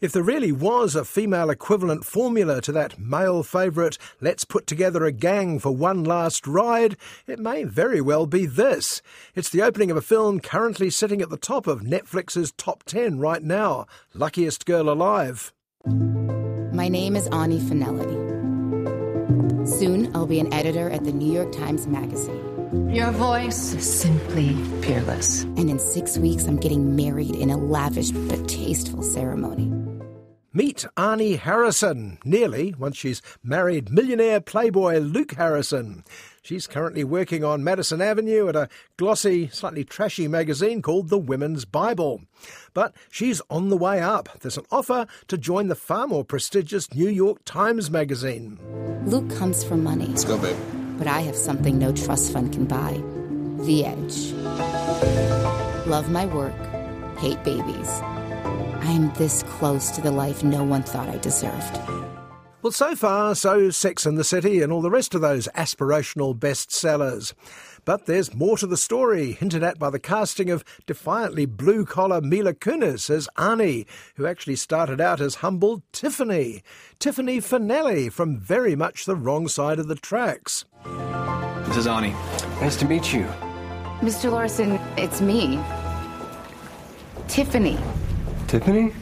If there really was a female equivalent formula to that male favourite, let's put together a gang for one last ride, it may very well be this. It's the opening of a film currently sitting at the top of Netflix's top 10 right now Luckiest Girl Alive. My name is Ani FaNelli. Soon I'll be an editor at the New York Times Magazine. Your voice is simply peerless. And in six weeks, I'm getting married in a lavish but tasteful ceremony. Meet Ani Harrison, nearly, once she's married millionaire playboy Luke Harrison. She's currently working on Madison Avenue at a glossy, slightly trashy magazine called The Women's Bible. But she's on the way up. There's an offer to join the far more prestigious New York Times Magazine. Luke comes for money. Let's go, babe. But I have something no trust fund can buy The Edge. Love my work, hate babies. I am this close to the life no one thought I deserved. Well, so far, so Sex and the City and all the rest of those aspirational bestsellers. But there's more to the story, hinted at by the casting of defiantly blue collar Mila Kunis as Annie, who actually started out as humble Tiffany. Tiffany FaNelli from very much the wrong side of the tracks. This is Ani. Nice to meet you. Mr. Larson, it's me. Tiffany. Tiffany?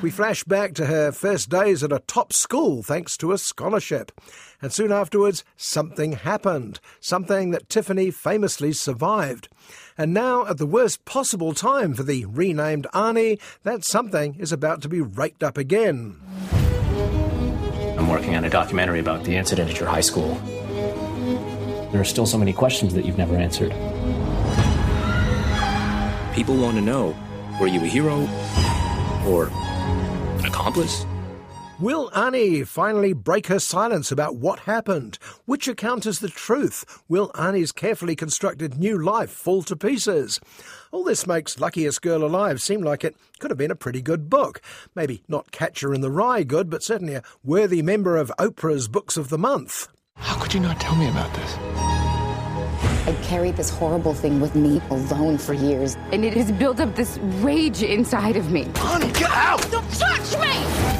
We flash back to her first days at a top school thanks to a scholarship. And soon afterwards, something happened. Something that Tiffany famously survived. And now, at the worst possible time for the renamed Ani, that something is about to be raked up again. I'm working on a documentary about the incident at your high school. There are still so many questions that you've never answered. People want to know were you a hero or an accomplice? Will Ani finally break her silence about what happened? Which account is the truth? Will Ani's carefully constructed new life fall to pieces? All this makes Luckiest Girl Alive seem like it could have been a pretty good book. Maybe not Catcher in the Rye good, but certainly a worthy member of Oprah's Books of the Month. How could you not tell me about this? I carried this horrible thing with me alone for years, and it has built up this rage inside of me. Ani, get out! Don't touch me!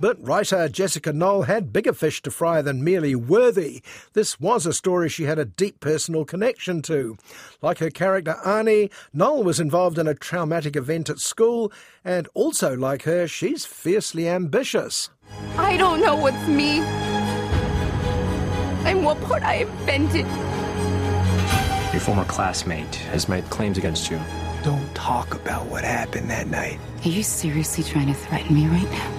But writer Jessica Knoll had bigger fish to fry than merely worthy. This was a story she had a deep personal connection to. Like her character Ani, Knoll was involved in a traumatic event at school, and also like her, she's fiercely ambitious. I don't know what's me and what part I invented. Your former classmate has made claims against you. Don't talk about what happened that night. Are you seriously trying to threaten me right now?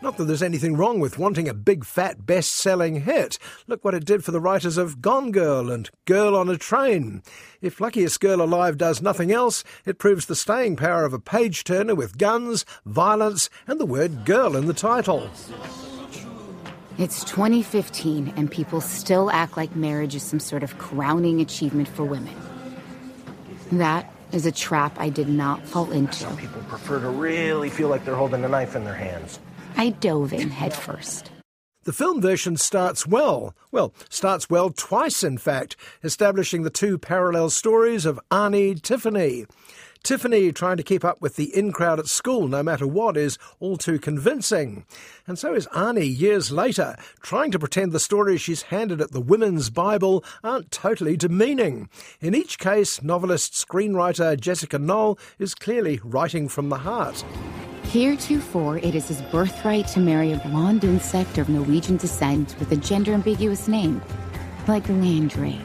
Not that there's anything wrong with wanting a big fat best selling hit. Look what it did for the writers of Gone Girl and Girl on a Train. If Luckiest Girl Alive does nothing else, it proves the staying power of a page turner with guns, violence, and the word girl in the title. It's 2015, and people still act like marriage is some sort of crowning achievement for women. That is a trap I did not fall into. Some people prefer to really feel like they're holding a knife in their hands. I dove in headfirst. The film version starts well. Well, starts well twice, in fact, establishing the two parallel stories of Ani Tiffany. Tiffany trying to keep up with the in crowd at school no matter what is all too convincing. And so is Ani years later, trying to pretend the stories she's handed at the Women's Bible aren't totally demeaning. In each case, novelist screenwriter Jessica Knoll is clearly writing from the heart. Heretofore, it is his birthright to marry a blonde insect of Norwegian descent with a gender ambiguous name, like Landry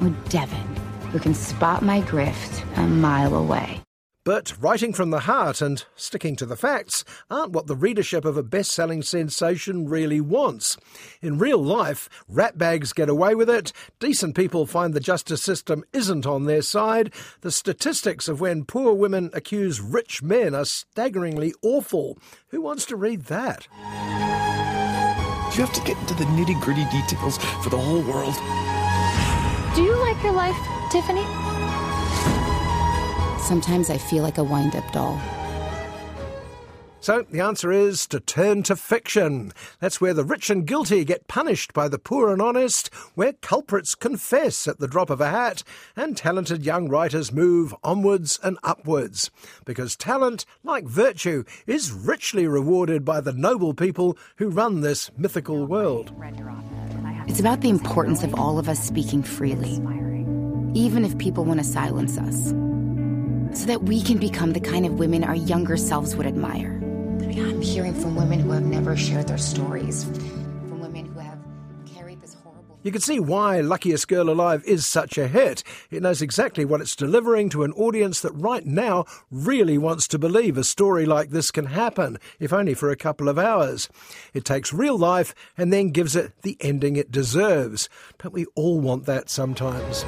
or Devon, who can spot my grift a mile away. But writing from the heart and sticking to the facts aren't what the readership of a best selling sensation really wants. In real life, ratbags get away with it, decent people find the justice system isn't on their side, the statistics of when poor women accuse rich men are staggeringly awful. Who wants to read that? Do you have to get into the nitty gritty details for the whole world? Do you like your life, Tiffany? Sometimes I feel like a wind up doll. So the answer is to turn to fiction. That's where the rich and guilty get punished by the poor and honest, where culprits confess at the drop of a hat, and talented young writers move onwards and upwards. Because talent, like virtue, is richly rewarded by the noble people who run this mythical world. It's about the importance of all of us speaking freely, even if people want to silence us, so that we can become the kind of women our younger selves would admire. I mean, I'm hearing from women who have never shared their stories, You can see why Luckiest Girl Alive is such a hit. It knows exactly what it's delivering to an audience that right now really wants to believe a story like this can happen, if only for a couple of hours. It takes real life and then gives it the ending it deserves. Don't we all want that sometimes?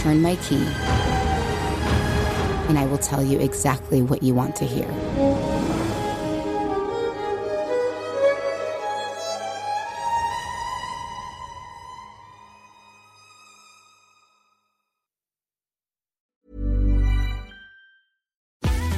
Turn my key, and I will tell you exactly what you want to hear.